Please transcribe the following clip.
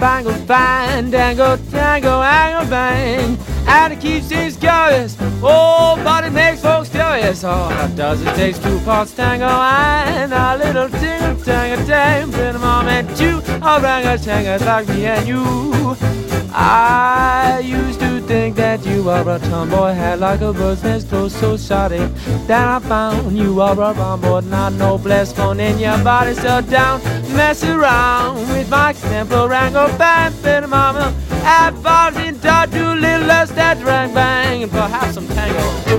bangle bang, dangle, tango, angle, bang. And it keeps things curious. Oh, but it makes folks furious. Oh, how does it take two parts tango and a little tingle, tango, tang, been a and two, tango like me and you. I used to think that you were a tomboy, had like a bird's nest close so shoddy. Then I found you are a bomboy, not no blessed phone in your body. So down, mess around with my wrangle, bang, bit mama. Fallen into do little less that drag bang, and perhaps some tango.